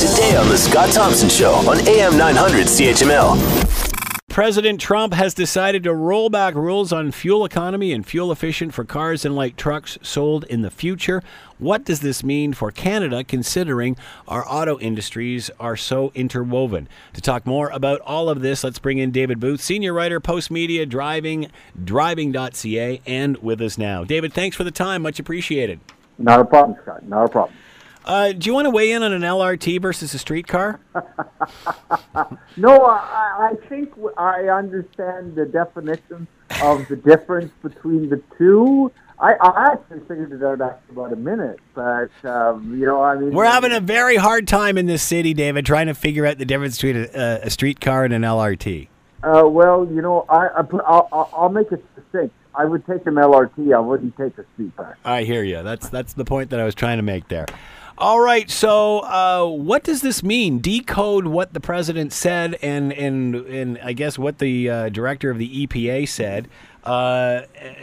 today on The Scott Thompson Show on AM 900 CHML. President Trump has decided to roll back rules on fuel economy and fuel efficient for cars and light trucks sold in the future. What does this mean for Canada considering our auto industries are so interwoven? To talk more about all of this, let's bring in David Booth, senior writer, Postmedia, driving, driving.ca, and with us now. David, thanks for the time. Much appreciated. Not a problem, Scott. Not a problem. Uh, do you want to weigh in on an LRT versus a streetcar? no, I, I think I understand the definition of the difference between the two. I, I actually figured it out after about a minute, but um, you know, I mean, we're having a very hard time in this city, David, trying to figure out the difference between a, a streetcar and an LRT. Uh, well, you know, I, I I'll, I'll make it succinct. I would take an LRT. I wouldn't take a streetcar. I hear you. That's that's the point that I was trying to make there. All right. So, uh, what does this mean? Decode what the president said, and and and I guess what the uh, director of the EPA said, uh,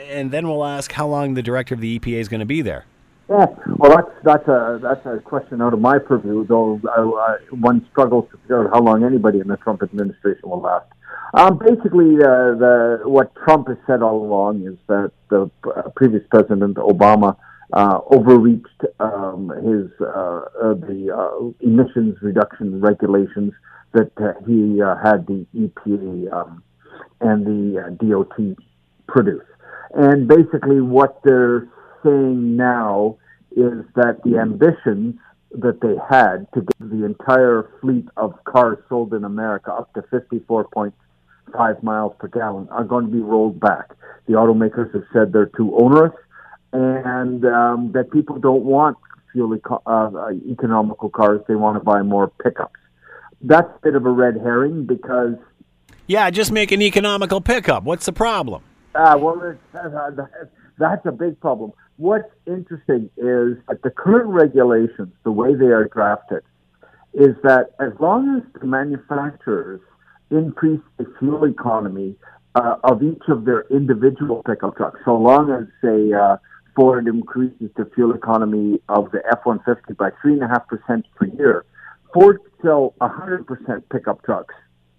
and then we'll ask how long the director of the EPA is going to be there. Yeah, well, that's that's a that's a question out of my purview. Though uh, one struggles to figure out how long anybody in the Trump administration will last. Um, basically, uh, the what Trump has said all along is that the uh, previous president Obama uh, overreached um, his uh, uh, the uh, emissions reduction regulations that he uh, had the EPA um, and the DOT produce. And basically, what they're saying now is that the ambitions that they had to get the entire fleet of cars sold in America up to 54.5 miles per gallon are going to be rolled back. The automakers have said they're too onerous and um, that people don't want fuel eco- uh, economical cars; they want to buy more pickups. That's a bit of a red herring because yeah, just make an economical pickup. What's the problem? Uh, well, uh, that's a big problem. What's interesting is that the current regulations, the way they are drafted, is that as long as the manufacturers increase the fuel economy uh, of each of their individual pickup trucks, so long as, say, uh, Ford increases the fuel economy of the F-150 by 3.5% per year, Ford sell 100% pickup trucks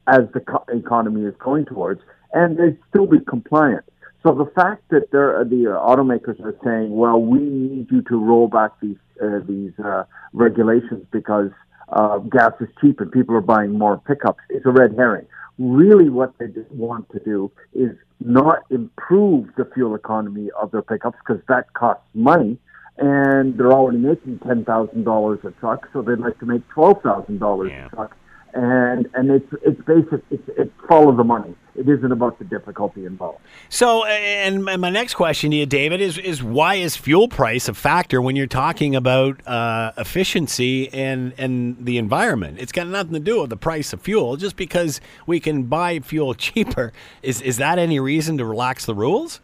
as the co- economy is going towards, and they'd still be compliant. So the fact that the automakers are saying, "Well, we need you to roll back these uh, these uh, regulations because uh, gas is cheap and people are buying more pickups," is a red herring really what they want to do is not improve the fuel economy of their pickups because that costs money and they're already making ten thousand dollars a truck, so they'd like to make twelve thousand yeah. dollars a truck and and it's it's basic it's it's follow the money. It isn't about the difficulty involved. So, and my next question to you, David, is is why is fuel price a factor when you're talking about uh, efficiency and and the environment? It's got nothing to do with the price of fuel. Just because we can buy fuel cheaper, is is that any reason to relax the rules?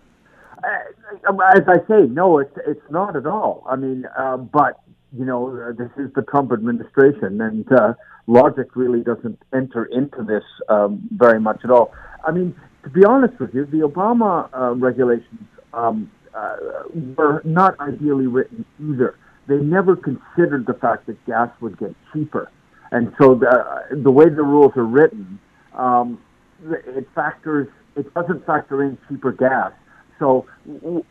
Uh, as I say, no, it's it's not at all. I mean, uh, but you know, this is the Trump administration, and uh, logic really doesn't enter into this um, very much at all. I mean, to be honest with you, the Obama uh, regulations um, uh, were not ideally written either. They never considered the fact that gas would get cheaper, and so the the way the rules are written, um, it factors it doesn't factor in cheaper gas. So,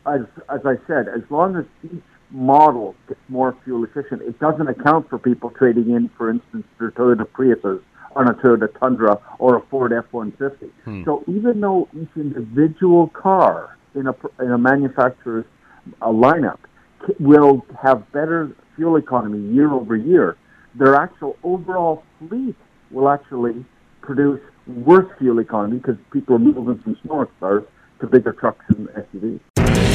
as as I said, as long as each model gets more fuel efficient. It doesn't account for people trading in, for instance, their Toyota Priuses on a Toyota Tundra or a Ford F-150. Hmm. So even though each individual car in a, in a manufacturer's uh, lineup will have better fuel economy year over year, their actual overall fleet will actually produce worse fuel economy because people are moving from smaller cars to bigger trucks and SUVs.